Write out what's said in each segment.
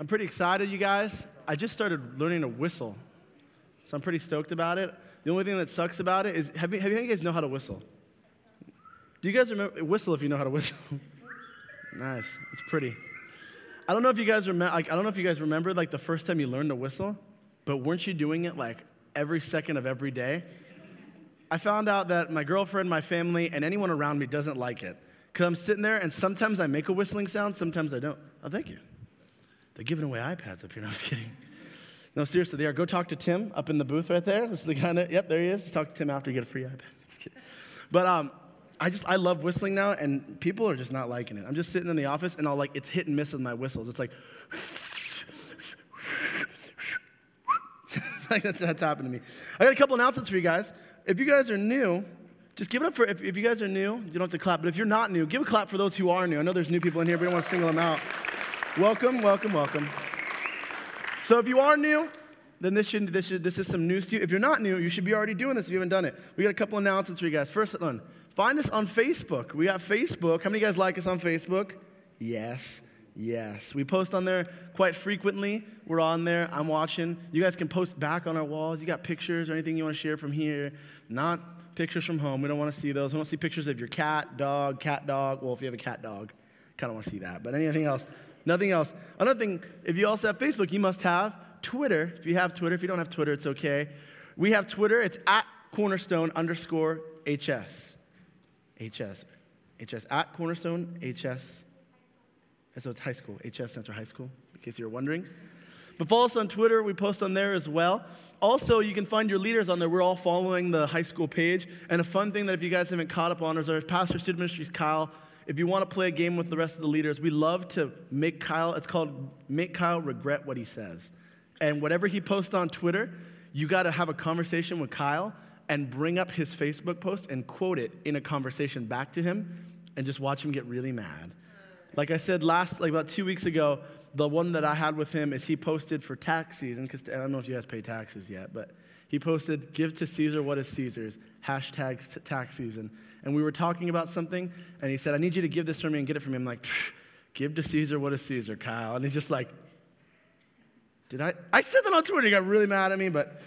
I'm pretty excited, you guys. I just started learning to whistle, so I'm pretty stoked about it. The only thing that sucks about it is have you, have you guys know how to whistle? Do you guys remember whistle if you know how to whistle? nice, it's pretty. I don't know if you guys remember. Like, I don't know if you guys remember like the first time you learned to whistle, but weren't you doing it like every second of every day? I found out that my girlfriend, my family, and anyone around me doesn't like it. Because I'm sitting there and sometimes I make a whistling sound, sometimes I don't. Oh, thank you. They're giving away iPads up here. No, I was kidding. No, seriously, they are. Go talk to Tim up in the booth right there. This is the kind of, yep, there he is. Talk to Tim after you get a free iPad. But um, I just, I love whistling now, and people are just not liking it. I'm just sitting in the office, and I'll like, it's hit and miss with my whistles. It's like, like that's, that's happened to me. I got a couple announcements for you guys. If you guys are new, just give it up for, if, if you guys are new, you don't have to clap, but if you're not new, give a clap for those who are new. I know there's new people in here, but we don't want to single them out. Welcome, welcome, welcome. So if you are new, then this, should, this, should, this is some news to you. If you're not new, you should be already doing this if you haven't done it. We got a couple announcements for you guys. First one, find us on Facebook. We got Facebook. How many of you guys like us on Facebook? Yes. Yes, we post on there quite frequently. We're on there. I'm watching. You guys can post back on our walls. You got pictures or anything you want to share from here. Not pictures from home. We don't want to see those. We want to see pictures of your cat, dog, cat, dog. Well, if you have a cat, dog, kind of want to see that. But anything else, nothing else. Another thing, if you also have Facebook, you must have Twitter. If you have Twitter, if you don't have Twitter, it's okay. We have Twitter. It's at cornerstone underscore HS. HS. HS. At cornerstone HS. And so it's high school. HS stands for high school, in case you're wondering. But follow us on Twitter. We post on there as well. Also, you can find your leaders on there. We're all following the high school page. And a fun thing that if you guys haven't caught up on is our pastor student ministries, Kyle. If you want to play a game with the rest of the leaders, we love to make Kyle, it's called Make Kyle Regret What He Says. And whatever he posts on Twitter, you got to have a conversation with Kyle and bring up his Facebook post and quote it in a conversation back to him and just watch him get really mad. Like I said last, like about two weeks ago, the one that I had with him is he posted for tax season, because I don't know if you guys pay taxes yet, but he posted, give to Caesar what is Caesar's, hashtag tax season. And we were talking about something, and he said, I need you to give this for me and get it for me. I'm like, give to Caesar what is Caesar, Kyle. And he's just like, did I? I said that on Twitter. He got really mad at me, but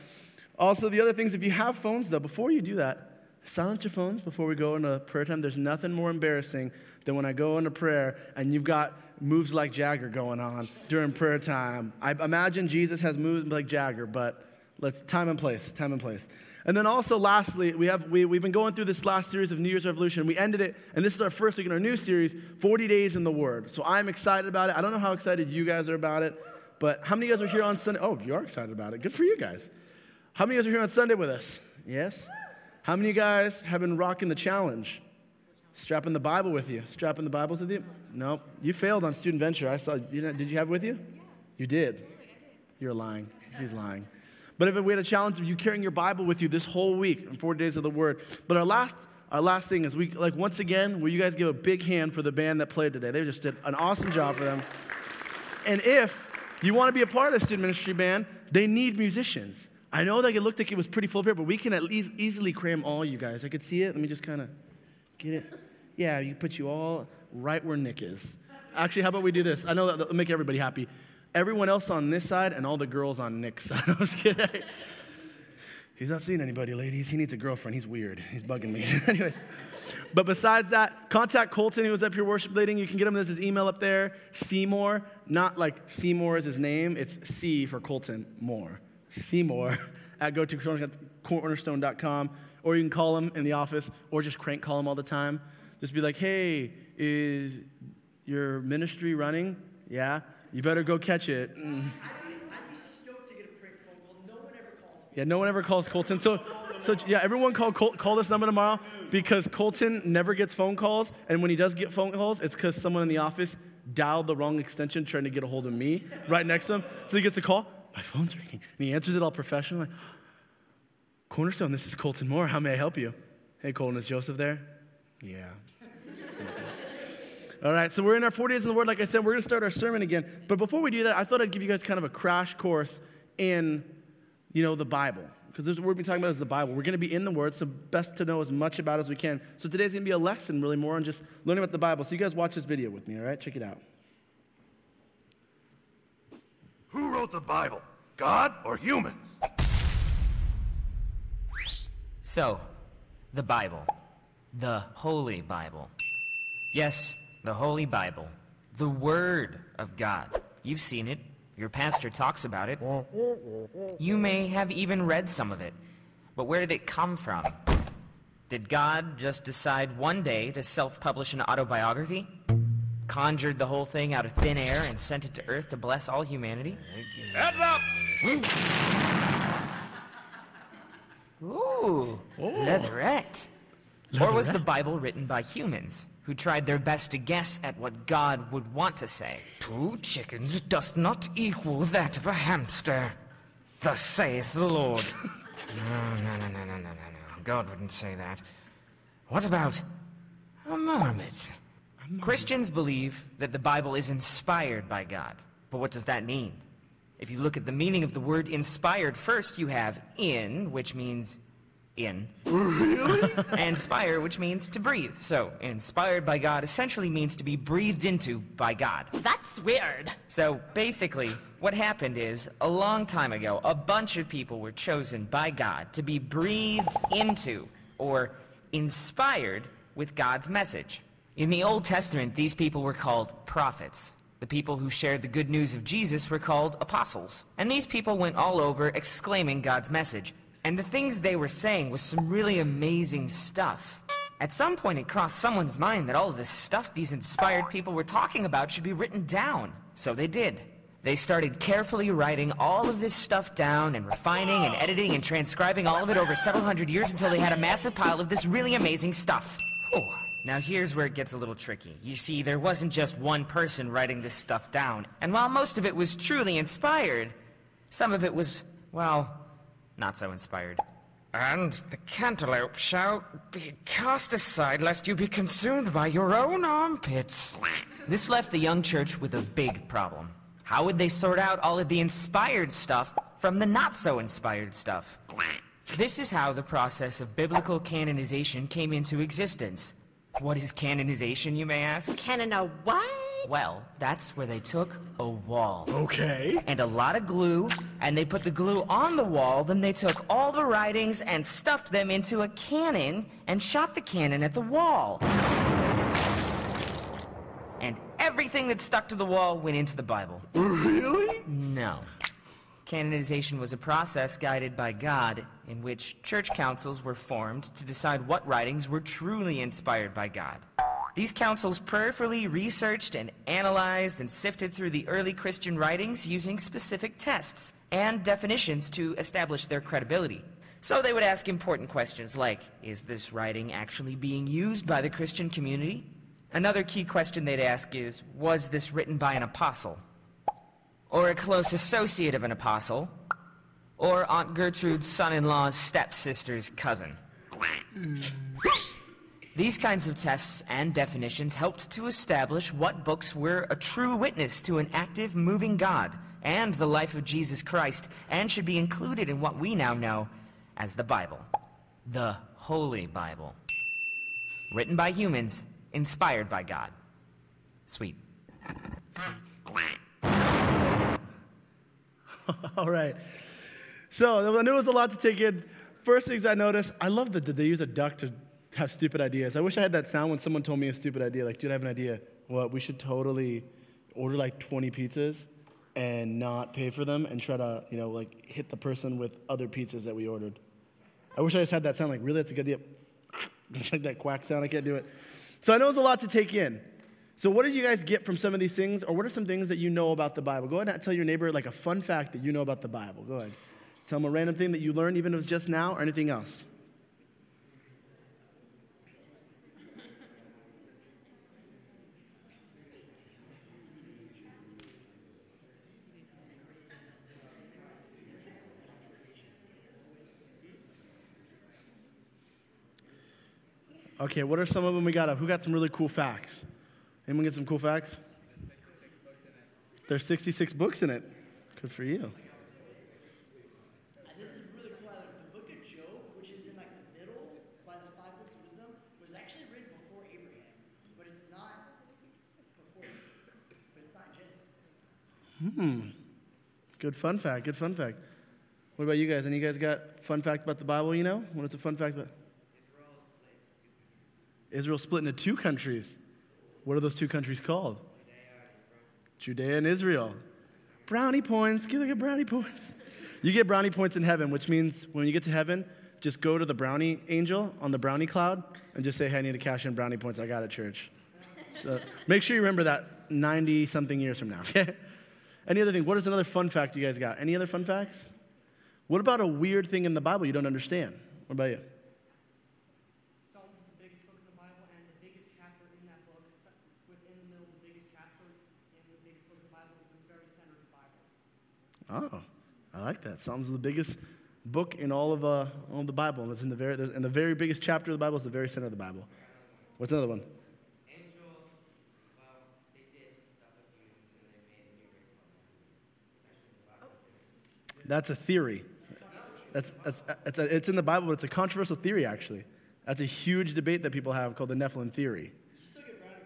also the other things, if you have phones though, before you do that, silence your phones before we go into prayer time. There's nothing more embarrassing than when I go into prayer and you've got moves like Jagger going on during prayer time. I imagine Jesus has moves like Jagger, but let's time and place, time and place. And then also, lastly, we have, we, we've been going through this last series of New Year's Revolution. We ended it, and this is our first week in our new series, 40 Days in the Word. So I'm excited about it. I don't know how excited you guys are about it, but how many of you guys are here on Sunday? Oh, you are excited about it. Good for you guys. How many of you guys are here on Sunday with us? Yes? How many of you guys have been rocking the challenge? Strapping the Bible with you. Strapping the Bibles with you? No. You failed on Student Venture. I saw, you know, did you have it with you? You did. You're lying. He's lying. But if we had a challenge of you carrying your Bible with you this whole week and four days of the Word. But our last, our last thing is we, like, once again, will you guys give a big hand for the band that played today? They just did an awesome job for them. And if you want to be a part of the student ministry band, they need musicians. I know that it looked like it was pretty full here, but we can at least easily cram all you guys. I could see it. Let me just kind of get it. Yeah, you put you all right where Nick is. Actually, how about we do this? I know that will make everybody happy. Everyone else on this side and all the girls on Nick's side. I was kidding. He's not seeing anybody, ladies. He needs a girlfriend. He's weird. He's bugging me. Anyways, but besides that, contact Colton, who was up here worship leading. You can get him. There's his email up there. Seymour, not like Seymour is his name. It's C for Colton Moore. Seymour at go to cornerstone.com. Or you can call him in the office or just crank call him all the time. Just be like, hey, is your ministry running? Yeah? You better go catch it. Mm. Yeah, no one ever calls Colton. So, so yeah, everyone call Col- call this number tomorrow because Colton never gets phone calls, and when he does get phone calls, it's because someone in the office dialed the wrong extension trying to get a hold of me right next to him. So he gets a call. My phone's ringing, and he answers it all professional. Like, Cornerstone, this is Colton Moore. How may I help you? Hey, Colton, is Joseph there? Yeah. All right, so we're in our 40 days in the Word. Like I said, we're going to start our sermon again. But before we do that, I thought I'd give you guys kind of a crash course in, you know, the Bible. Because what we're going to be talking about is the Bible. We're going to be in the Word, so best to know as much about as we can. So today's going to be a lesson really more on just learning about the Bible. So you guys watch this video with me, all right? Check it out. Who wrote the Bible? God or humans? So, the Bible. The Holy Bible. Yes, the Holy Bible. The Word of God. You've seen it. Your pastor talks about it. You may have even read some of it. But where did it come from? Did God just decide one day to self publish an autobiography? Conjured the whole thing out of thin air and sent it to Earth to bless all humanity? Heads up! Ooh, leatherette. Or was the Bible written by humans who tried their best to guess at what God would want to say? Two chickens does not equal that of a hamster. Thus saith the Lord. no, no, no, no, no, no, no, no. God wouldn't say that. What about a marmot? Christians believe that the Bible is inspired by God. But what does that mean? If you look at the meaning of the word inspired, first you have in, which means in. Really? and spire, which means to breathe. So, inspired by God essentially means to be breathed into by God. That's weird. So, basically, what happened is, a long time ago, a bunch of people were chosen by God to be breathed into, or inspired with God's message. In the Old Testament, these people were called prophets. The people who shared the good news of Jesus were called apostles. And these people went all over exclaiming God's message. And the things they were saying was some really amazing stuff. At some point, it crossed someone's mind that all of this stuff these inspired people were talking about should be written down. So they did. They started carefully writing all of this stuff down and refining and editing and transcribing all of it over several hundred years until they had a massive pile of this really amazing stuff. Now here's where it gets a little tricky. You see, there wasn't just one person writing this stuff down. And while most of it was truly inspired, some of it was, well, not so inspired. And the cantaloupe shall be cast aside lest you be consumed by your own armpits. This left the young church with a big problem. How would they sort out all of the inspired stuff from the not so inspired stuff? This is how the process of biblical canonization came into existence. What is canonization, you may ask? Canon a what? Well, that's where they took a wall. Okay. and a lot of glue, and they put the glue on the wall. Then they took all the writings and stuffed them into a cannon and shot the cannon at the wall. And everything that stuck to the wall went into the Bible. Really? No. Canonization was a process guided by God in which church councils were formed to decide what writings were truly inspired by God. These councils prayerfully researched and analyzed and sifted through the early Christian writings using specific tests and definitions to establish their credibility. So they would ask important questions like Is this writing actually being used by the Christian community? Another key question they'd ask is Was this written by an apostle? Or a close associate of an apostle? Or Aunt Gertrude's son in law's stepsister's cousin? Hmm. These kinds of tests and definitions helped to establish what books were a true witness to an active, moving God and the life of Jesus Christ, and should be included in what we now know as the Bible. The Holy Bible. Written by humans, inspired by God. Sweet. Sweet. All right. So I knew it was a lot to take in. First things I noticed, I love that they use a duck to have stupid ideas. I wish I had that sound when someone told me a stupid idea. Like, dude, I have an idea. What? We should totally order like 20 pizzas and not pay for them and try to, you know, like hit the person with other pizzas that we ordered. I wish I just had that sound. Like, really, that's a good idea. like that quack sound. I can't do it. So I know it's a lot to take in. So what did you guys get from some of these things, or what are some things that you know about the Bible? Go ahead and tell your neighbor like a fun fact that you know about the Bible. Go ahead. Tell them a random thing that you learned, even if it's just now, or anything else. Okay, what are some of them we got up? Who got some really cool facts? Anyone get some cool facts? There's 66 books in it. Good for you. This is really cool. The book of Job, which is in like the middle by the five books of wisdom, was actually written before Abraham, but it's not before, but it's not Genesis. Hmm. Good fun fact. Good fun fact. What about you guys? Any you guys got fun fact about the Bible? You know, what is a fun fact about? Israel split into two countries. What are those two countries called? Judea and Israel. Brownie points. Give a brownie points. You get brownie points in heaven, which means when you get to heaven, just go to the brownie angel on the brownie cloud and just say, hey, I need to cash in brownie points. I got it, church. So make sure you remember that 90 something years from now, okay? Any other thing? What is another fun fact you guys got? Any other fun facts? What about a weird thing in the Bible you don't understand? What about you? Psalms is the biggest book in the Bible, and the biggest chapter in that book, s- within the middle of the biggest chapter in the biggest book of the Bible, is in the very center of the Bible. Oh, I like that. Psalms is the biggest book in all of, uh, all of the Bible. And it's in the very, and the very biggest chapter of the Bible is the very center of the Bible. What's another one? That's a theory. That's, that's, that's a, it's in the Bible, but it's a controversial theory, actually. That's a huge debate that people have called the Nephilim theory.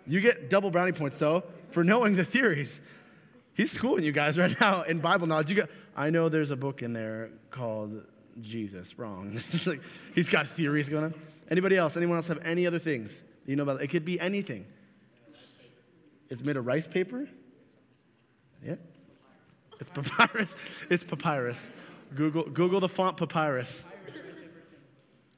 You get double brownie points, though, for knowing the theories. He's schooling you guys right now in Bible knowledge. You got, I know there's a book in there called Jesus. Wrong. He's got theories going on. Anybody else? Anyone else have any other things you know about? It could be anything. It's made of rice paper. Yeah. It's papyrus. It's papyrus. Google, Google the font papyrus.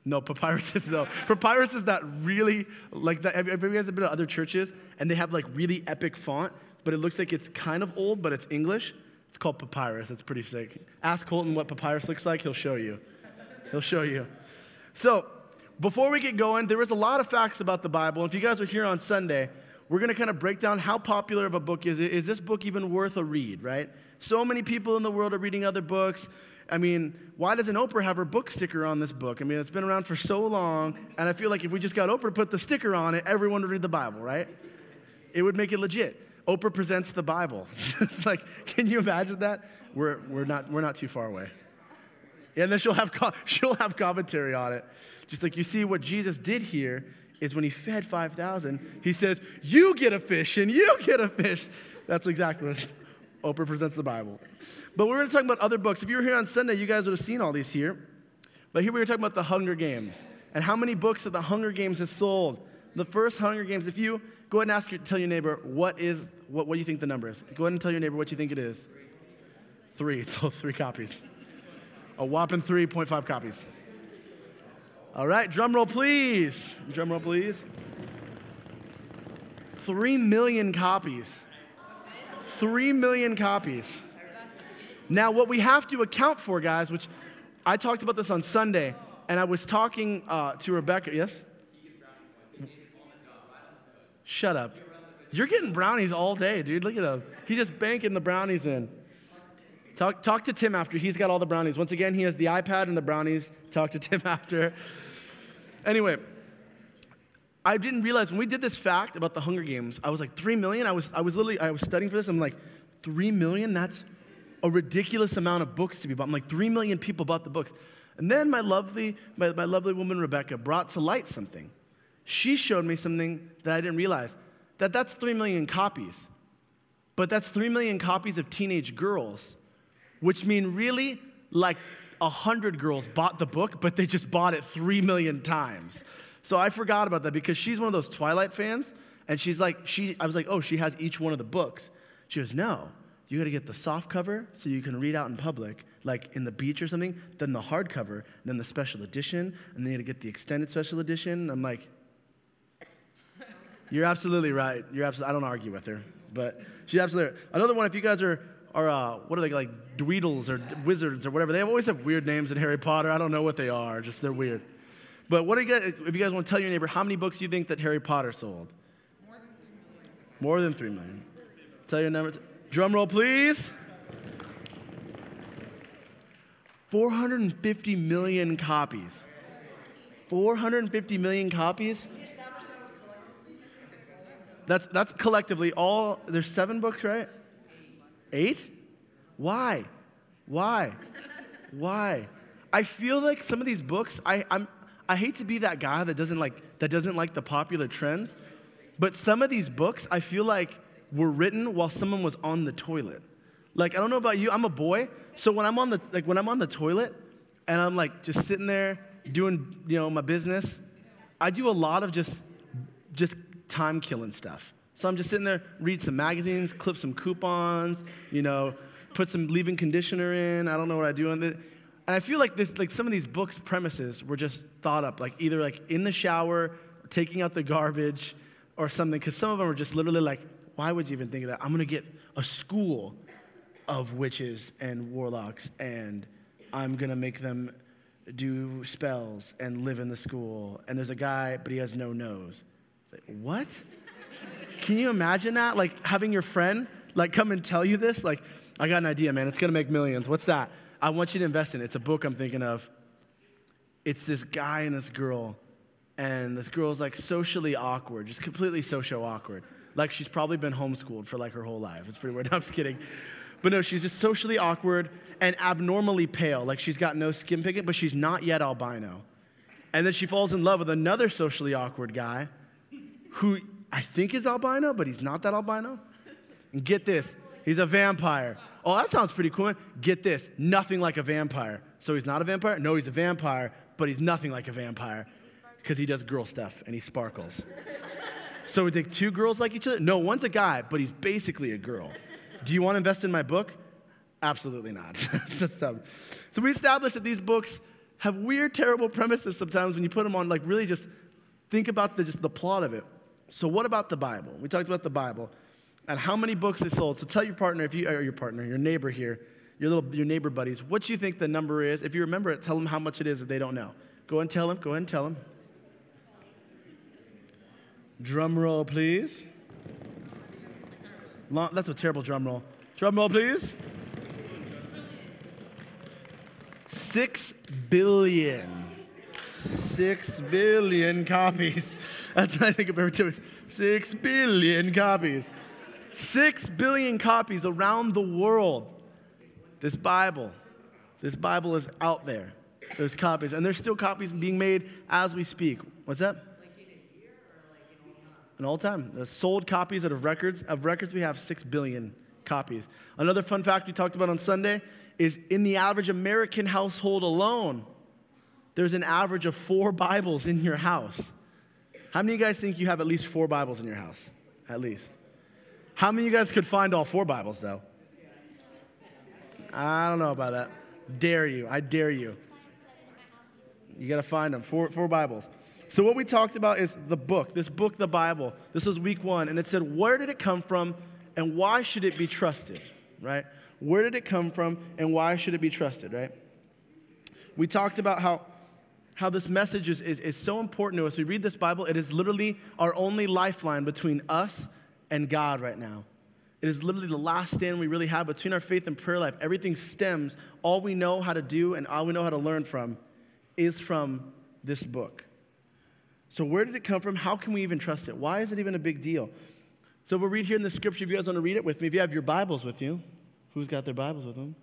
No, papyrus is no. Papyrus is that really like that. Have you guys been to other churches and they have like really epic font, but it looks like it's kind of old, but it's English? It's called papyrus. It's pretty sick. Ask Colton what papyrus looks like. He'll show you. He'll show you. So, before we get going, there is a lot of facts about the Bible. If you guys were here on Sunday, we're going to kind of break down how popular of a book is it. Is this book even worth a read, right? So many people in the world are reading other books. I mean, why doesn't Oprah have her book sticker on this book? I mean, it's been around for so long, and I feel like if we just got Oprah to put the sticker on it, everyone would read the Bible, right? It would make it legit. Oprah presents the Bible. it's like, can you imagine that? We're, we're, not, we're not too far away. Yeah, and then she'll have, co- she'll have commentary on it. Just like you see what Jesus did here is when he fed 5,000, he says, You get a fish and you get a fish. That's exactly what Oprah presents the Bible. But we're going to talk about other books. If you were here on Sunday, you guys would have seen all these here. But here we were talking about the Hunger Games and how many books that the Hunger Games has sold. The first Hunger Games, if you go ahead and ask your, tell your neighbor, what is, what, what do you think the number is? Go ahead and tell your neighbor what you think it is. Three, so three copies. A whopping 3.5 copies. All right, drum roll, please. Drum roll, please. Three million copies. Three million copies. Now, what we have to account for, guys, which I talked about this on Sunday, and I was talking uh, to Rebecca. Yes? Shut up. You're getting brownies all day, dude. Look at him. He's just banking the brownies in. Talk, talk to Tim after. He's got all the brownies. Once again, he has the iPad and the brownies. Talk to Tim after. Anyway, I didn't realize when we did this fact about the Hunger Games, I was like, three million? I was, I was literally, I was studying for this. I'm like, three million? That's a ridiculous amount of books to be bought. I'm like, three million people bought the books. And then my lovely, my, my lovely woman, Rebecca, brought to light something. She showed me something that I didn't realize that that's three million copies. But that's three million copies of teenage girls, which mean really like a hundred girls bought the book, but they just bought it three million times. So I forgot about that because she's one of those Twilight fans, and she's like, she, I was like, oh, she has each one of the books. She goes, no, you got to get the soft cover so you can read out in public, like in the beach or something. Then the hardcover, then the special edition, and then you got to get the extended special edition. I'm like, you're absolutely right. You're absolutely. I don't argue with her, but she's absolutely. Right. Another one. If you guys are are uh, what are they like Dweedles or wizards or whatever? They always have weird names in Harry Potter. I don't know what they are. Just they're weird. But what do you guys? If you guys want to tell your neighbor how many books do you think that Harry Potter sold? More than three million. Tell your number. Drum roll, please. 450 million copies. 450 million copies? That's, that's collectively all, there's seven books, right? Eight? Why? Why? Why? I feel like some of these books, I, I'm, I hate to be that guy that doesn't like, that doesn't like the popular trends, but some of these books I feel like were written while someone was on the toilet. Like, I don't know about you, I'm a boy. So when I'm on the like when I'm on the toilet and I'm like just sitting there doing, you know, my business, I do a lot of just just time killing stuff. So I'm just sitting there, read some magazines, clip some coupons, you know, put some leave-in conditioner in. I don't know what I do. And and I feel like this, like some of these books' premises were just thought up, like either like in the shower, taking out the garbage, or something. Because some of them are just literally like, why would you even think of that? I'm gonna get a school of witches and warlocks, and I'm gonna make them do spells and live in the school. And there's a guy, but he has no nose. What? Can you imagine that? Like having your friend like come and tell you this? Like, I got an idea, man. It's gonna make millions. What's that? I want you to invest in it. It's a book I'm thinking of. It's this guy and this girl, and this girl's like socially awkward, just completely social awkward. Like she's probably been homeschooled for like her whole life. It's pretty weird. No, I'm just kidding. But no, she's just socially awkward and abnormally pale. Like she's got no skin pigment, but she's not yet albino. And then she falls in love with another socially awkward guy who I think is albino, but he's not that albino. And get this, he's a vampire. Oh, that sounds pretty cool. Get this, nothing like a vampire. So he's not a vampire? No, he's a vampire, but he's nothing like a vampire because he does girl stuff and he sparkles. So we think two girls like each other? No, one's a guy, but he's basically a girl. Do you want to invest in my book? Absolutely not. So we established that these books have weird, terrible premises sometimes when you put them on, like really just think about the, just the plot of it. So what about the Bible? We talked about the Bible and how many books they sold. So tell your partner, if you, or your partner, your neighbor here, your little, your neighbor buddies, what you think the number is. If you remember it, tell them how much it is if they don't know. Go and tell them. Go ahead and tell them. Drum roll, please. Long, that's a terrible drum roll. Drum roll, please. Six billion. Six billion copies. That's what I think of every time. Six billion copies. Six billion copies around the world. This Bible, this Bible is out there. There's copies, and there's still copies being made as we speak. What's that? In all time. The sold copies out of records, of records we have 6 billion copies. Another fun fact we talked about on Sunday is in the average American household alone, there's an average of four Bibles in your house. How many of you guys think you have at least four Bibles in your house? At least. How many of you guys could find all four Bibles though? I don't know about that. Dare you. I dare you. You got to find them. Four, four Bibles. So, what we talked about is the book, this book, the Bible. This was week one, and it said, Where did it come from and why should it be trusted? Right? Where did it come from and why should it be trusted? Right? We talked about how, how this message is, is, is so important to us. We read this Bible, it is literally our only lifeline between us and God right now. It is literally the last stand we really have between our faith and prayer life. Everything stems, all we know how to do and all we know how to learn from is from this book. So, where did it come from? How can we even trust it? Why is it even a big deal? So, we'll read here in the scripture. If you guys want to read it with me, if you have your Bibles with you, who's got their Bibles with them?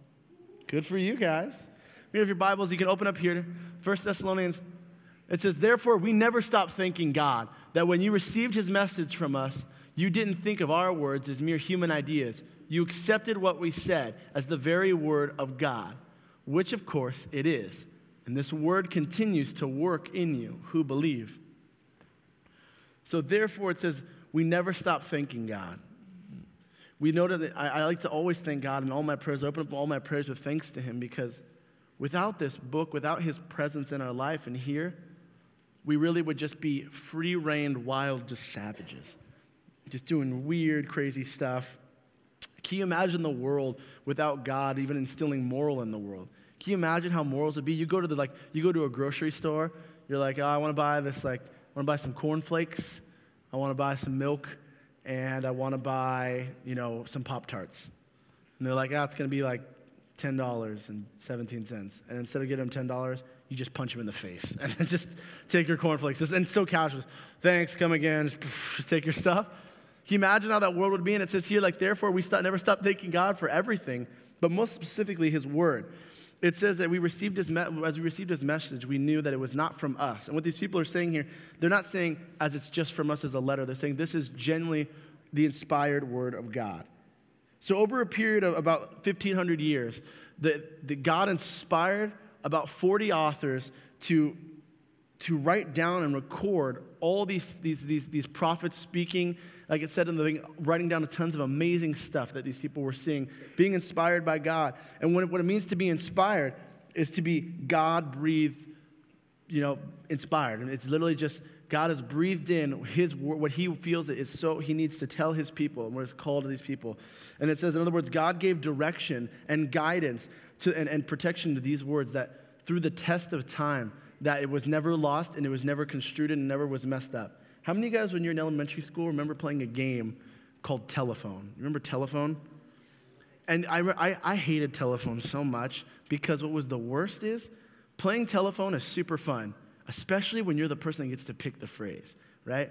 Good for you guys. If you have your Bibles, you can open up here, 1 Thessalonians. It says, Therefore, we never stop thanking God that when you received his message from us, you didn't think of our words as mere human ideas. You accepted what we said as the very word of God, which of course it is. And this word continues to work in you who believe. So therefore, it says, we never stop thanking God. We know that I, I, like to always thank God in all my prayers, I open up all my prayers with thanks to Him because without this book, without His presence in our life and here, we really would just be free reined, wild, just savages, just doing weird, crazy stuff. Can you imagine the world without God even instilling moral in the world? Can you imagine how morals would be? You go to the like, you go to a grocery store, you're like, oh, I want to buy this like I want to buy some cornflakes. I want to buy some milk. And I want to buy, you know, some Pop Tarts. And they're like, ah, oh, it's to be like $10.17. And instead of giving them $10, you just punch them in the face and then just take your cornflakes. And so casual. Thanks, come again. Just take your stuff. Can you imagine how that world would be? And it says here, like, therefore, we stop, never stop thanking God for everything, but most specifically, His Word it says that we received his me- as we received his message, we knew that it was not from us. And what these people are saying here, they're not saying as it's just from us as a letter. They're saying this is genuinely the inspired word of God. So, over a period of about 1,500 years, the, the God inspired about 40 authors to, to write down and record all these, these, these, these prophets speaking, like it said in the thing, writing down tons of amazing stuff that these people were seeing, being inspired by God. And what it, what it means to be inspired is to be God breathed, you know, inspired. And it's literally just God has breathed in his what he feels is so he needs to tell his people and what is called to these people. And it says, in other words, God gave direction and guidance to, and, and protection to these words that through the test of time, that it was never lost and it was never construed and never was messed up. How many of you guys, when you're in elementary school, remember playing a game called telephone? Remember telephone? And I, I, I hated telephone so much because what was the worst is playing telephone is super fun especially when you're the person that gets to pick the phrase, right?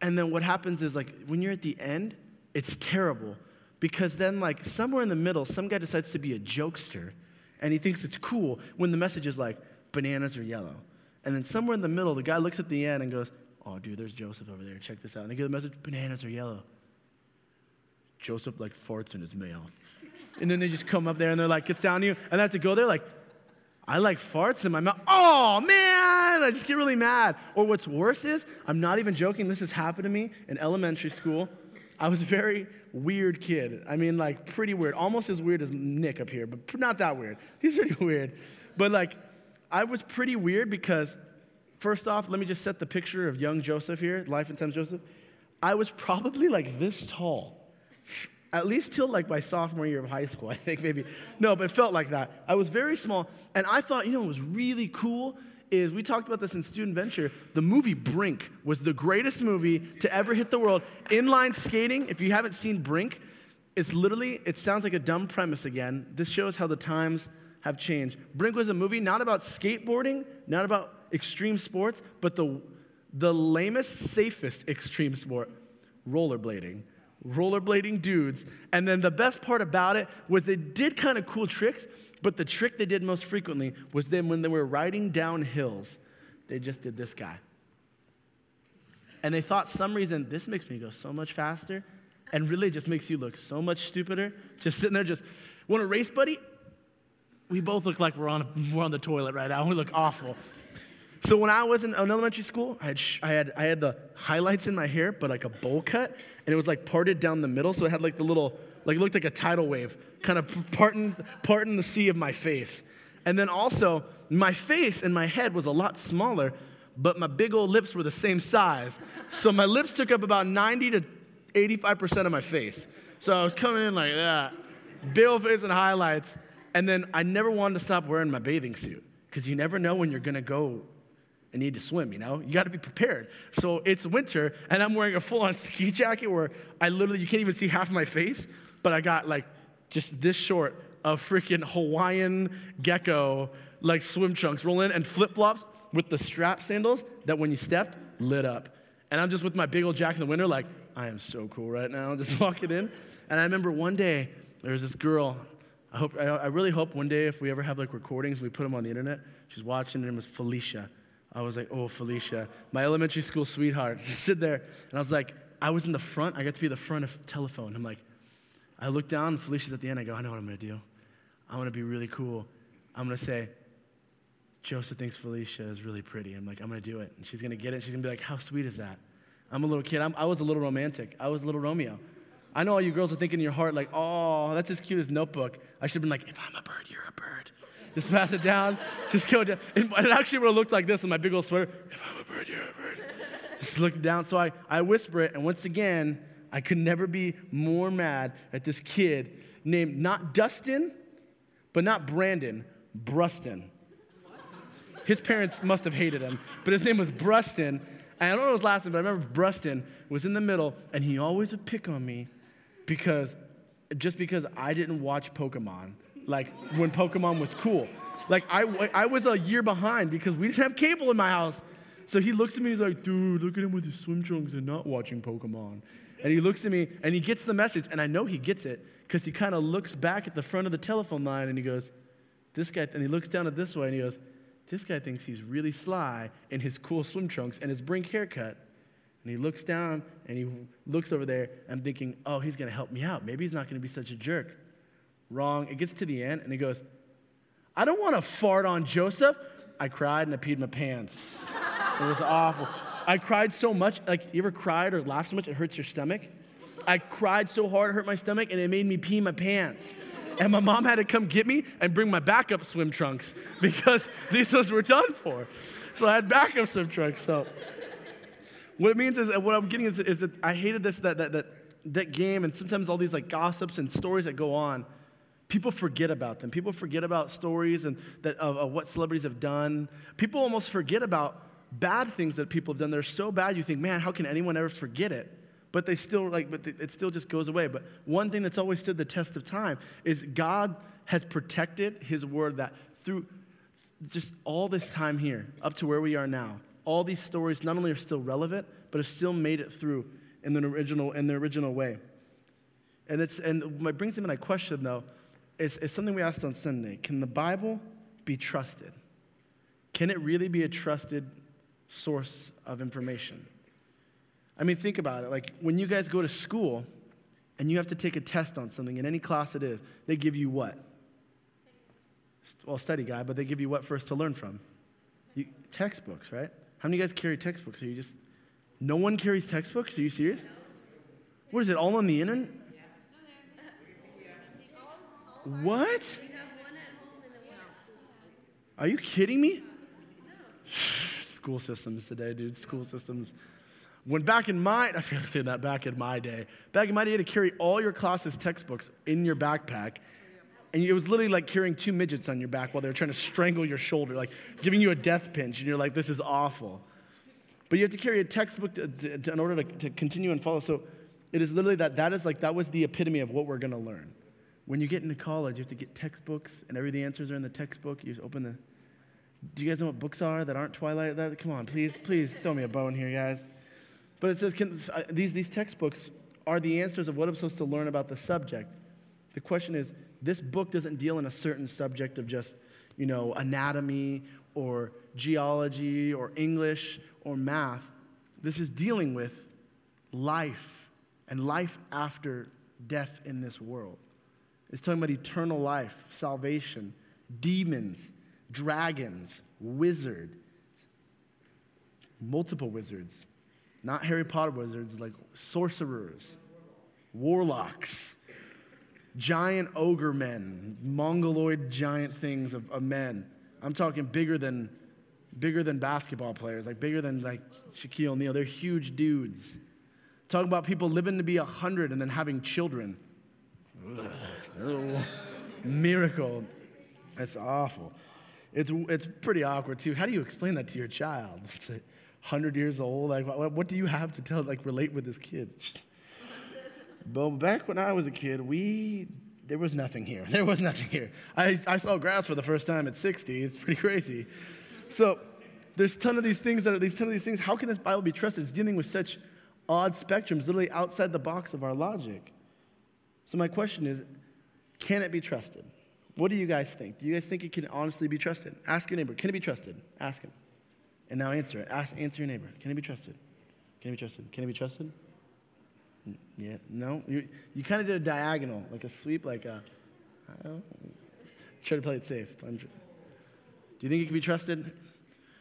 And then what happens is like when you're at the end, it's terrible because then like somewhere in the middle, some guy decides to be a jokester and he thinks it's cool when the message is like bananas are yellow. And then somewhere in the middle, the guy looks at the end and goes, "Oh, dude, there's Joseph over there. Check this out." And they get the message, "Bananas are yellow." Joseph like farts in his mouth. And then they just come up there and they're like, gets down to you, and I have to go there like, I like farts in my mouth. Oh man, I just get really mad. Or what's worse is, I'm not even joking, this has happened to me in elementary school. I was a very weird kid. I mean, like, pretty weird. Almost as weird as Nick up here, but not that weird. He's pretty weird. But, like, I was pretty weird because, first off, let me just set the picture of young Joseph here, Life and Times Joseph. I was probably like this tall at least till like my sophomore year of high school, I think maybe. No, but it felt like that. I was very small, and I thought, you know, what was really cool is we talked about this in Student Venture. The movie Brink was the greatest movie to ever hit the world. Inline skating, if you haven't seen Brink, it's literally, it sounds like a dumb premise again. This shows how the times have changed. Brink was a movie not about skateboarding, not about extreme sports, but the, the lamest, safest extreme sport rollerblading rollerblading dudes. And then the best part about it was they did kind of cool tricks, but the trick they did most frequently was then when they were riding down hills, they just did this guy. And they thought some reason this makes me go so much faster and really just makes you look so much stupider. Just sitting there, just want to race, buddy? We both look like we're on, a, we're on the toilet right now. We look awful. So when I was in elementary school, I had, I, had, I had the highlights in my hair, but like a bowl cut, and it was like parted down the middle, so it had like the little, like it looked like a tidal wave, kind of parting, parting the sea of my face. And then also, my face and my head was a lot smaller, but my big old lips were the same size. So my lips took up about 90 to 85% of my face. So I was coming in like that, big old face and highlights. And then I never wanted to stop wearing my bathing suit because you never know when you're gonna go and need to swim, you know? You got to be prepared. So it's winter, and I'm wearing a full on ski jacket where I literally, you can't even see half my face, but I got like just this short of freaking Hawaiian gecko, like swim trunks, roll in, and flip flops with the strap sandals that when you stepped, lit up. And I'm just with my big old jacket in the winter, like, I am so cool right now, just walking in. And I remember one day, there was this girl. I, hope, I really hope one day if we ever have like recordings, we put them on the internet. She's watching, her name was Felicia. I was like, oh, Felicia, my elementary school sweetheart. Just sit there. And I was like, I was in the front. I got to be the front of telephone. I'm like, I look down, Felicia's at the end. I go, I know what I'm going to do. I'm going to be really cool. I'm going to say, Joseph thinks Felicia is really pretty. I'm like, I'm going to do it. And she's going to get it. She's going to be like, how sweet is that? I'm a little kid. I'm, i was a little romantic. I was a little Romeo. I know all you girls are thinking in your heart, like, oh, that's as cute as Notebook. I should have been like, if I'm a bird, you're a bird. Just pass it down. Just go down. And it actually would have looked like this in my big old sweater. If I'm a bird, you're a bird. Just look down. So I, I whisper it, and once again, I could never be more mad at this kid named not Dustin, but not Brandon, Bruston. His parents must have hated him, but his name was Bruston. And I don't know his last name, but I remember Bruston was in the middle, and he always would pick on me because just because I didn't watch Pokemon like when Pokemon was cool. Like I, I was a year behind because we didn't have cable in my house. So he looks at me, he's like, dude, look at him with his swim trunks and not watching Pokemon. And he looks at me and he gets the message, and I know he gets it because he kind of looks back at the front of the telephone line and he goes, this guy, and he looks down at this way and he goes, this guy thinks he's really sly in his cool swim trunks and his brink haircut. And he looks down and he looks over there. I'm thinking, oh, he's going to help me out. Maybe he's not going to be such a jerk. Wrong. It gets to the end and he goes, I don't want to fart on Joseph. I cried and I peed my pants. It was awful. I cried so much. Like, you ever cried or laughed so much it hurts your stomach? I cried so hard it hurt my stomach and it made me pee my pants. And my mom had to come get me and bring my backup swim trunks because these ones were done for. So I had backup swim trunks. So what it means is, what I'm getting is, is that I hated this, that, that, that, that game, and sometimes all these like gossips and stories that go on, people forget about them. People forget about stories and that, of, of what celebrities have done. People almost forget about bad things that people have done. They're so bad, you think, man, how can anyone ever forget it? But they still, like, but it still just goes away. But one thing that's always stood the test of time is God has protected his word that through just all this time here, up to where we are now, all these stories not only are still relevant, but have still made it through in the original, in the original way. And, it's, and what brings to my question, though, is, is something we asked on Sunday. Can the Bible be trusted? Can it really be a trusted source of information? I mean, think about it. Like when you guys go to school and you have to take a test on something, in any class it is, they give you what? Well, study guide, but they give you what first to learn from? You, textbooks, right? How many of you guys carry textbooks? Are you just, no one carries textbooks? Are you serious? What is it, all on the internet? What? Are you kidding me? School systems today, dude. School systems. When back in my, I feel like saying that back in my day. Back in my day, you had to carry all your classes' textbooks in your backpack. And it was literally like carrying two midgets on your back while they were trying to strangle your shoulder, like giving you a death pinch. And you're like, this is awful. But you have to carry a textbook to, to, in order to, to continue and follow. So it is literally that, that is like, that was the epitome of what we're going to learn. When you get into college, you have to get textbooks, and every the answers are in the textbook. You just open the. Do you guys know what books are that aren't Twilight? That, come on, please, please throw me a bone here, guys. But it says can, uh, these, these textbooks are the answers of what I'm supposed to learn about the subject. The question is this book doesn't deal in a certain subject of just, you know, anatomy or geology or English or math. This is dealing with life and life after death in this world. It's talking about eternal life, salvation, demons, dragons, wizards, multiple wizards, not Harry Potter wizards, like sorcerers, warlocks, giant ogre men, mongoloid giant things of, of men. I'm talking bigger than bigger than basketball players, like bigger than like Shaquille O'Neal. They're huge dudes. Talking about people living to be 100 and then having children. Miracle. That's awful. It's, it's pretty awkward too. How do you explain that to your child? It's 100 years old. Like, what, what do you have to tell, like, relate with this kid? but back when I was a kid, we, there was nothing here. There was nothing here. I, I saw grass for the first time at 60. It's pretty crazy. So there's ton of these things that are these ton of these things. How can this Bible be trusted? It's dealing with such odd spectrums, literally outside the box of our logic. So my question is, can it be trusted? What do you guys think? Do you guys think it can honestly be trusted? Ask your neighbor, can it be trusted? Ask him. And now answer it. Ask, answer your neighbor. Can it be trusted? Can it be trusted? Can it be trusted? Yeah, no? You, you kind of did a diagonal, like a sweep, like a. Try to play it safe. do you think it can be trusted?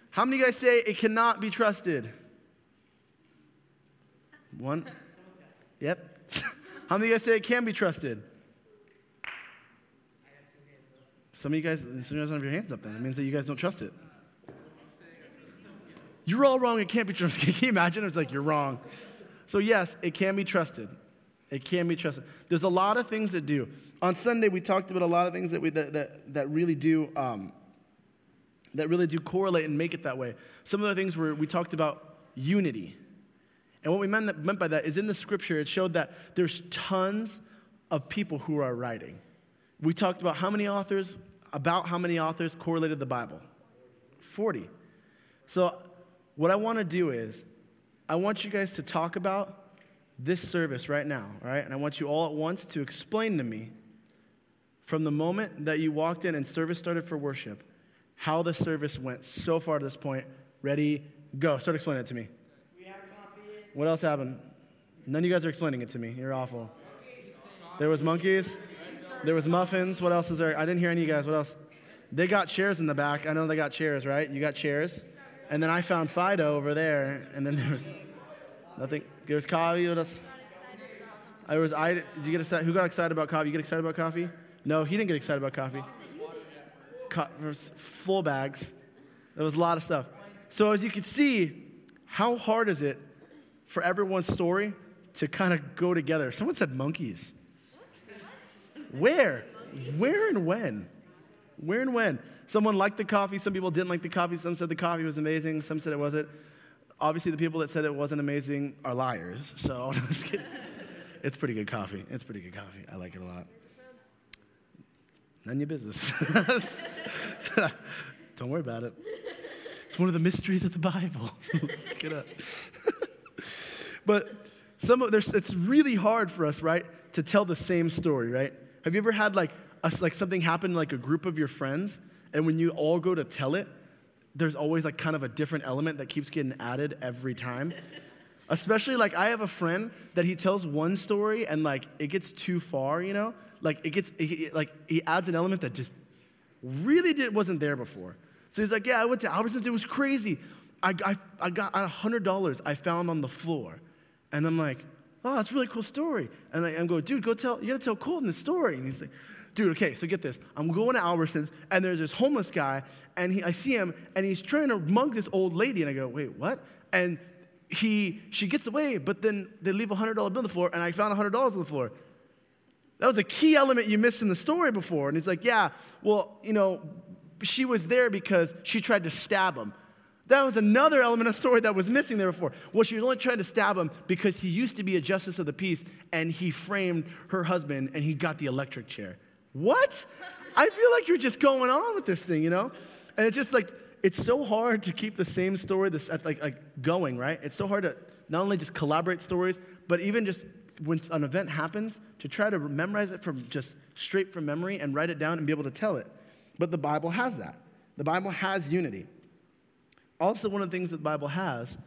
How many guys say it cannot be trusted? One? Yep. How many of you guys say it can be trusted? Some of you guys, some of you guys don't have your hands up then. It means that you guys don't trust it. You're all wrong. It can't be trusted. Can you imagine? It's like, you're wrong. So, yes, it can be trusted. It can be trusted. There's a lot of things that do. On Sunday, we talked about a lot of things that, we, that, that, that really do. Um, that really do correlate and make it that way. Some of the things were we talked about unity. And what we meant, by that is in the scripture, it showed that there's tons of people who are writing. We talked about how many authors, about how many authors correlated the Bible 40. So, what I want to do is, I want you guys to talk about this service right now, all right? And I want you all at once to explain to me from the moment that you walked in and service started for worship, how the service went so far to this point. Ready, go. Start explaining it to me. What else happened? None of you guys are explaining it to me. You're awful. There was monkeys. There was muffins. What else is there? I didn't hear any of you guys. What else? They got chairs in the back. I know they got chairs, right? You got chairs. And then I found Fido over there. And then there was nothing. There was coffee. What else? I was. I. Did you get excited? Who got excited about coffee? You get excited about coffee? No, he didn't get excited about coffee. Co- full bags. There was a lot of stuff. So as you can see, how hard is it for everyone's story to kind of go together? Someone said monkeys. Where? Where and when? Where and when? Someone liked the coffee, some people didn't like the coffee, some said the coffee was amazing, some said it wasn't. Obviously, the people that said it wasn't amazing are liars, so it's pretty good coffee. It's pretty good coffee. I like it a lot. None of your business. Don't worry about it. It's one of the mysteries of the Bible. It up. But some of, there's, it's really hard for us, right, to tell the same story, right? Have you ever had like, a, like something happen like a group of your friends, and when you all go to tell it, there's always like kind of a different element that keeps getting added every time. Especially like I have a friend that he tells one story and like it gets too far, you know? Like it gets like he adds an element that just really did, wasn't there before. So he's like, yeah, I went to Albertsons. It was crazy. I, I, I got a hundred dollars I found on the floor, and I'm like, oh, that's a really cool story. And I, I'm going, dude, go tell. You gotta tell Colton the story. And he's like, dude, okay, so get this. I'm going to Albertsons, and there's this homeless guy, and he, I see him, and he's trying to mug this old lady, and I go, wait, what? And he, she gets away, but then they leave a hundred dollar bill on the floor, and I found a hundred dollars on the floor. That was a key element you missed in the story before. And he's like, Yeah, well, you know, she was there because she tried to stab him. That was another element of story that was missing there before. Well, she was only trying to stab him because he used to be a justice of the peace and he framed her husband and he got the electric chair. What? I feel like you're just going on with this thing, you know? And it's just like, it's so hard to keep the same story this, like, like going, right? It's so hard to not only just collaborate stories, but even just when an event happens, to try to memorize it from just straight from memory and write it down and be able to tell it. But the Bible has that. The Bible has unity. Also, one of the things that the Bible has,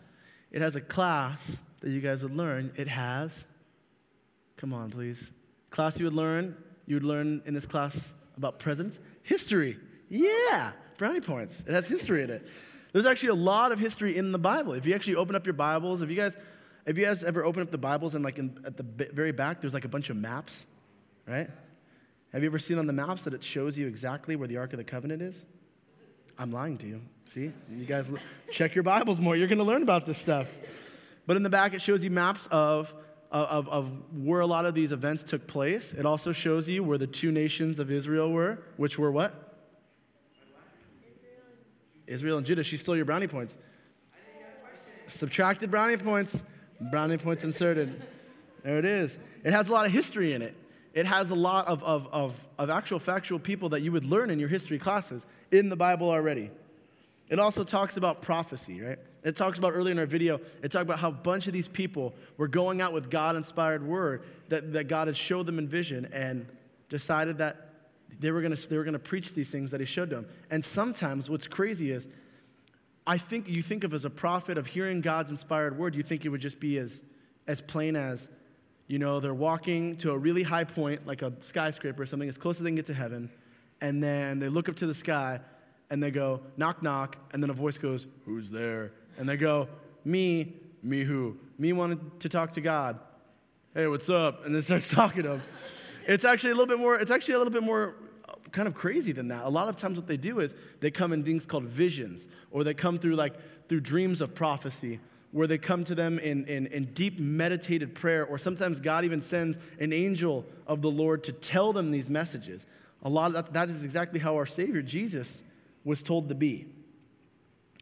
it has a class that you guys would learn. It has, come on, please. Class you would learn, you would learn in this class about presidents. History. Yeah, brownie points. It has history in it. There's actually a lot of history in the Bible. If you actually open up your Bibles, if you guys, if you guys ever open up the Bibles and like in, at the very back, there's like a bunch of maps, right? Have you ever seen on the maps that it shows you exactly where the Ark of the Covenant is? I'm lying to you. See, you guys check your Bibles more. You're going to learn about this stuff. But in the back, it shows you maps of, of, of where a lot of these events took place. It also shows you where the two nations of Israel were, which were what? Israel and Judah. She stole your brownie points. Subtracted brownie points, brownie points inserted. There it is. It has a lot of history in it. It has a lot of, of, of, of actual factual people that you would learn in your history classes in the Bible already. It also talks about prophecy, right? It talks about earlier in our video, it talked about how a bunch of these people were going out with God inspired word that, that God had showed them in vision and decided that they were, gonna, they were gonna preach these things that He showed them. And sometimes what's crazy is, I think you think of as a prophet of hearing God's inspired word, you think it would just be as, as plain as, you know, they're walking to a really high point, like a skyscraper or something, as close as they can get to heaven, and then they look up to the sky and they go, knock, knock, and then a voice goes, Who's there? And they go, Me, me who? Me wanted to talk to God. Hey, what's up? And then starts talking to him. It's actually a little bit more, it's actually a little bit more uh, kind of crazy than that. A lot of times what they do is they come in things called visions, or they come through like through dreams of prophecy, where they come to them in, in, in deep meditated prayer, or sometimes God even sends an angel of the Lord to tell them these messages. A lot that, that is exactly how our Savior Jesus was told to be.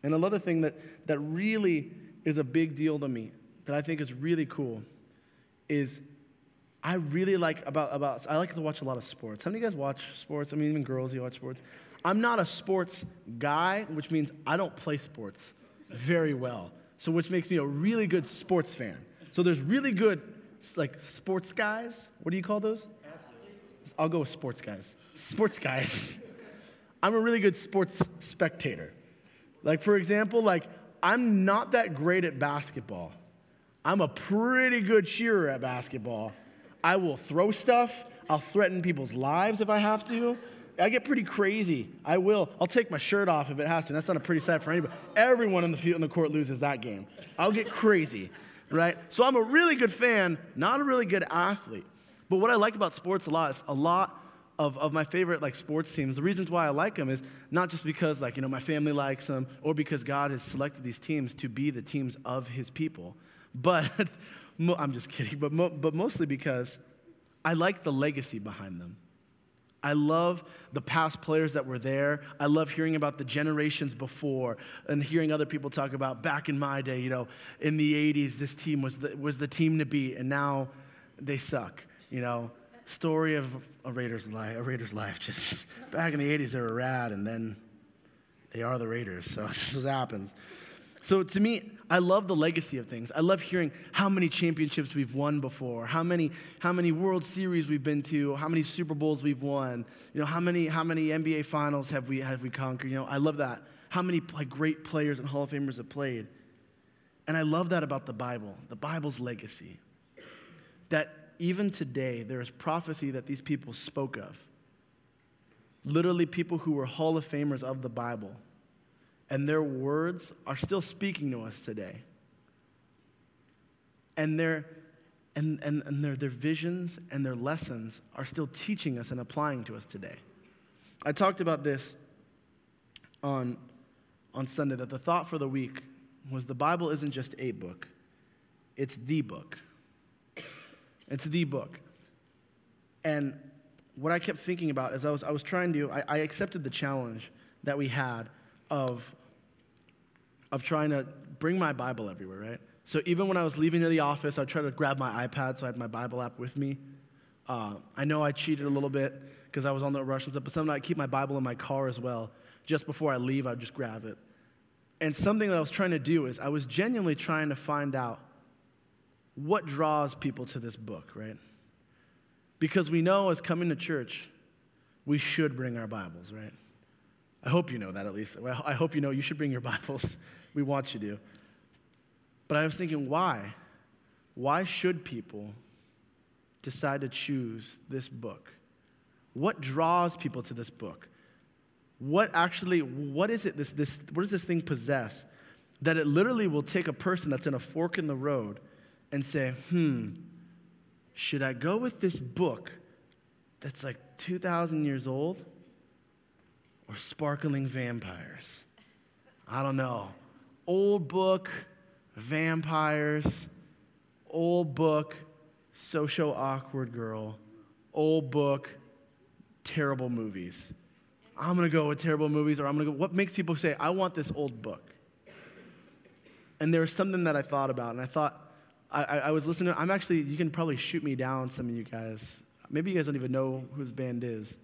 And another thing that, that really is a big deal to me, that I think is really cool, is I really like about, about I like to watch a lot of sports. How many of you guys watch sports? I mean, even girls, you watch sports. I'm not a sports guy, which means I don't play sports very well. So, which makes me a really good sports fan. So, there's really good, like, sports guys. What do you call those? I'll go with sports guys. Sports guys. I'm a really good sports spectator. Like, for example, like, I'm not that great at basketball. I'm a pretty good cheerer at basketball. I will throw stuff, I'll threaten people's lives if I have to. I get pretty crazy. I will. I'll take my shirt off if it has to. That's not a pretty sight for anybody. Everyone in the field in the court loses that game. I'll get crazy, right? So I'm a really good fan, not a really good athlete. But what I like about sports a lot is a lot of, of my favorite like sports teams. The reasons why I like them is not just because like you know my family likes them or because God has selected these teams to be the teams of His people, but I'm just kidding. But mo- but mostly because I like the legacy behind them. I love the past players that were there. I love hearing about the generations before and hearing other people talk about back in my day, you know, in the 80s, this team was the, was the team to beat, and now they suck, you know. Story of a Raiders life, a Raiders life. Just back in the 80s, they were rad, and then they are the Raiders, so this is what happens. So to me, I love the legacy of things. I love hearing how many championships we've won before, how many, how many World Series we've been to, how many Super Bowls we've won, you know, how many, how many NBA finals have we, have we conquered. You know, I love that. How many like, great players and Hall of Famers have played. And I love that about the Bible, the Bible's legacy. That even today, there is prophecy that these people spoke of. Literally, people who were Hall of Famers of the Bible and their words are still speaking to us today. And their, and, and, and their, their visions and their lessons are still teaching us and applying to us today. I talked about this on, on Sunday that the thought for the week was the Bible isn't just a book, it's the book. It's the book. And what I kept thinking about as I was, I was trying to, I, I accepted the challenge that we had of, of trying to bring my Bible everywhere, right? So even when I was leaving the office, I'd try to grab my iPad so I had my Bible app with me. Uh, I know I cheated a little bit because I was on the rush and stuff, but sometimes I'd keep my Bible in my car as well. Just before I leave, I'd just grab it. And something that I was trying to do is I was genuinely trying to find out what draws people to this book, right? Because we know as coming to church, we should bring our Bibles, right? I hope you know that at least. I hope you know you should bring your Bibles. We want you to. But I was thinking, why? Why should people decide to choose this book? What draws people to this book? What actually, what is it, this, this, what does this thing possess that it literally will take a person that's in a fork in the road and say, hmm, should I go with this book that's like 2,000 years old or sparkling vampires? I don't know. Old book, vampires, old book, social awkward girl, old book, terrible movies. I'm gonna go with terrible movies, or I'm gonna go. What makes people say, I want this old book? And there was something that I thought about, and I thought, I, I, was listening. I'm actually, you can probably shoot me down, some of you guys. Maybe you guys don't even know who this band is,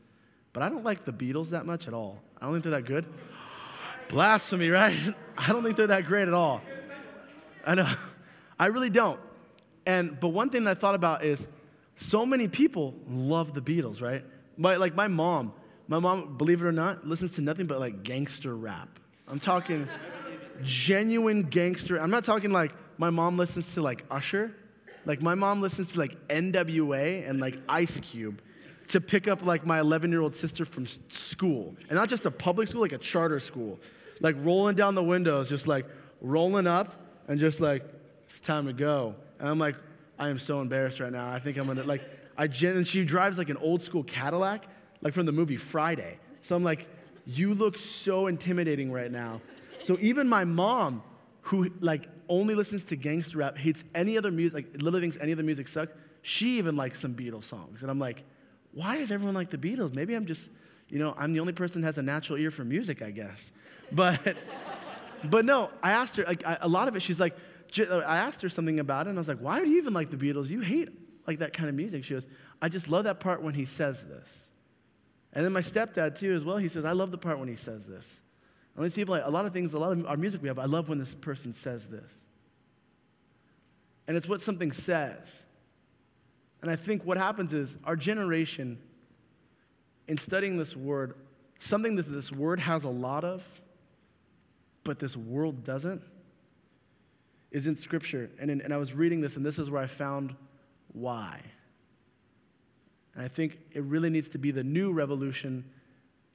but I don't like the Beatles that much at all. I don't think they're that good. Blasphemy, right? I don't think they're that great at all. I know. I really don't. And but one thing that I thought about is so many people love the Beatles, right? My, like my mom, my mom, believe it or not, listens to nothing but like gangster rap. I'm talking genuine gangster. I'm not talking like my mom listens to like Usher. Like my mom listens to like NWA and like Ice Cube to pick up like my 11 year old sister from school. And not just a public school, like a charter school. Like rolling down the windows, just like rolling up and just like, it's time to go. And I'm like, I am so embarrassed right now. I think I'm gonna like, I gen- and she drives like an old school Cadillac, like from the movie Friday. So I'm like, you look so intimidating right now. So even my mom, who like only listens to gangster rap, hates any other music, like literally thinks any other music sucks, she even likes some Beatles songs. And I'm like, why does everyone like the Beatles? Maybe I'm just, you know, I'm the only person that has a natural ear for music, I guess. But, but no, I asked her, like, I, a lot of it, she's like, I asked her something about it, and I was like, why do you even like the Beatles? You hate like that kind of music. She goes, I just love that part when he says this. And then my stepdad, too, as well, he says, I love the part when he says this. And these people, like, a lot of things, a lot of our music we have, I love when this person says this. And it's what something says. And I think what happens is our generation, in studying this word, something that this word has a lot of, but this world doesn't, is in Scripture. And, in, and I was reading this, and this is where I found why. And I think it really needs to be the new revolution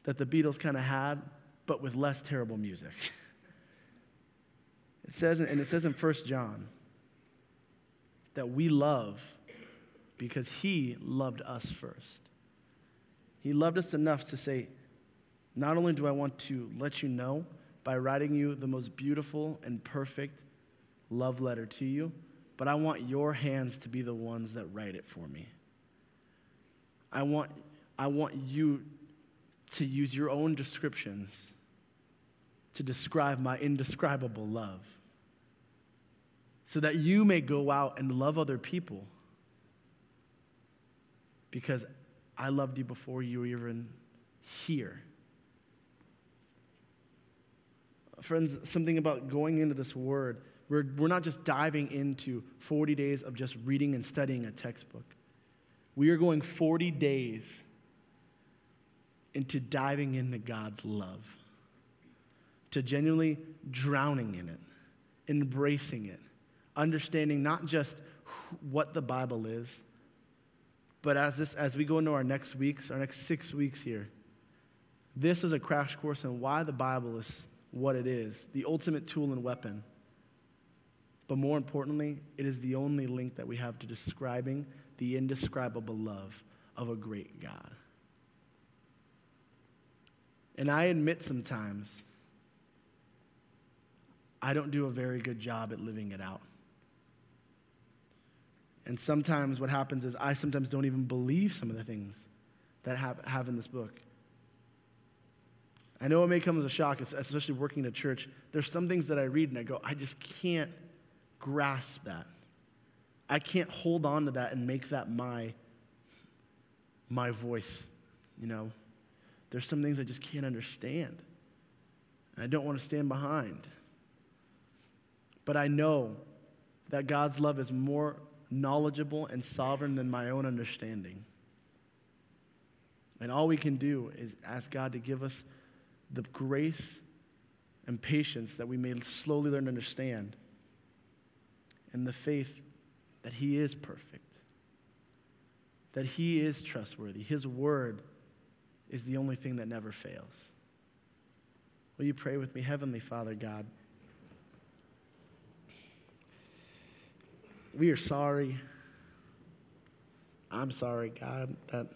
that the Beatles kind of had, but with less terrible music. it says, and it says in 1 John that we love because he loved us first. He loved us enough to say, not only do I want to let you know by writing you the most beautiful and perfect love letter to you, but I want your hands to be the ones that write it for me. I want, I want you to use your own descriptions to describe my indescribable love so that you may go out and love other people because I loved you before you were even here. Friends, something about going into this word, we're, we're not just diving into 40 days of just reading and studying a textbook. We are going 40 days into diving into God's love, to genuinely drowning in it, embracing it, understanding not just what the Bible is, but as, this, as we go into our next weeks, our next six weeks here, this is a crash course on why the Bible is what it is the ultimate tool and weapon. But more importantly, it is the only link that we have to describing the indescribable love of a great God. And I admit sometimes I don't do a very good job at living it out. And sometimes what happens is I sometimes don't even believe some of the things that have, have in this book. I know it may come as a shock, especially working in a church. There's some things that I read and I go, I just can't grasp that. I can't hold on to that and make that my, my voice, you know. There's some things I just can't understand. And I don't want to stand behind. But I know that God's love is more knowledgeable and sovereign than my own understanding. And all we can do is ask God to give us the grace and patience that we may slowly learn to understand, and the faith that He is perfect, that He is trustworthy. His word is the only thing that never fails. Will you pray with me, Heavenly Father God? We are sorry. I'm sorry, God, that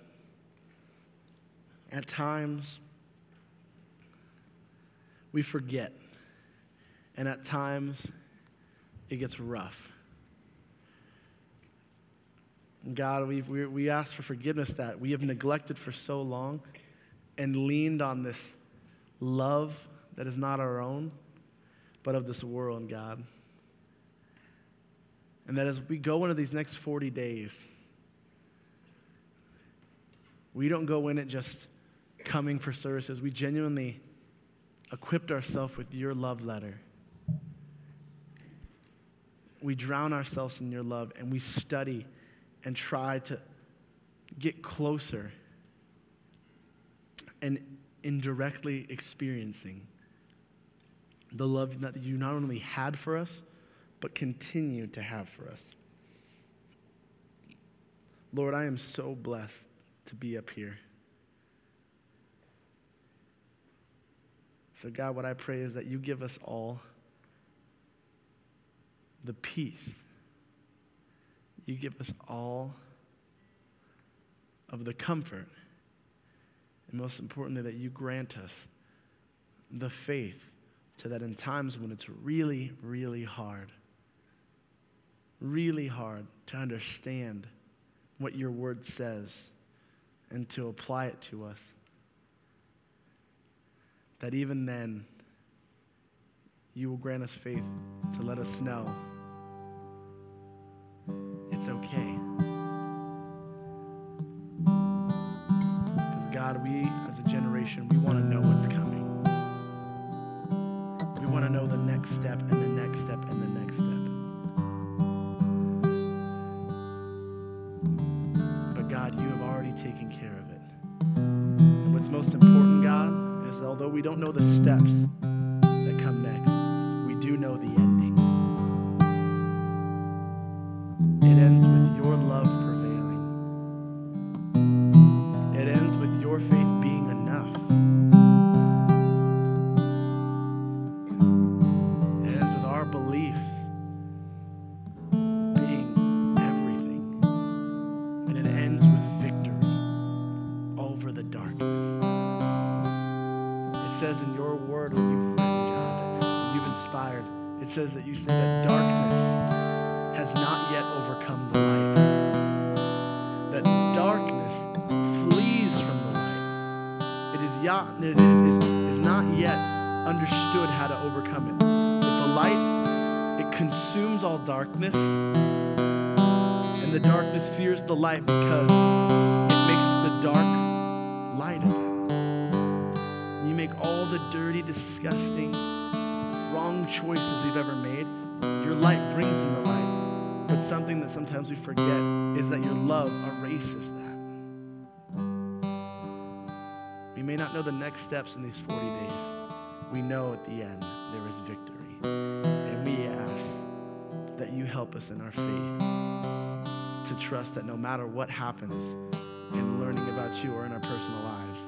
at times we forget. And at times it gets rough. God, we we, we ask for forgiveness that we have neglected for so long and leaned on this love that is not our own, but of this world, God. And that as we go into these next 40 days, we don't go in it just coming for services. We genuinely equipped ourselves with your love letter. We drown ourselves in your love and we study and try to get closer and indirectly experiencing the love that you not only had for us, but continue to have for us. Lord, I am so blessed to be up here. So, God, what I pray is that you give us all the peace. You give us all of the comfort. And most importantly, that you grant us the faith so that in times when it's really, really hard, really hard to understand what your word says and to apply it to us. That even then, you will grant us faith to let us know it's okay. Because, God, we as a generation, we want to know what's coming. We want to know the next step and the next step and the next step. But, God, you have already taken care of it. And what's most important, God, although we don't know the steps that come next, we do know the ending. Light because it makes the dark light again. You make all the dirty, disgusting, wrong choices we've ever made. Your light brings them the light. But something that sometimes we forget is that your love erases that. We may not know the next steps in these 40 days. We know at the end there is victory. And we ask that you help us in our faith to trust that no matter what happens in learning about you or in our personal lives,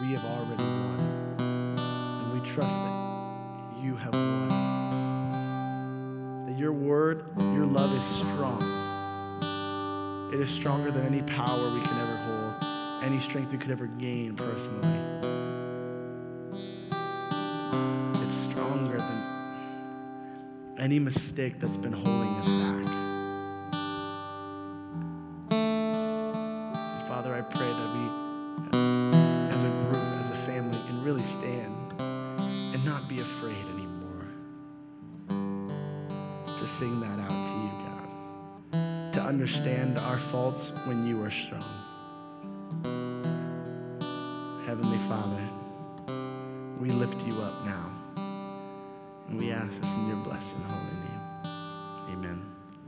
we have already won. And we trust that you have won. That your word, your love is strong. It is stronger than any power we can ever hold, any strength we could ever gain personally. Any mistake that's been holding us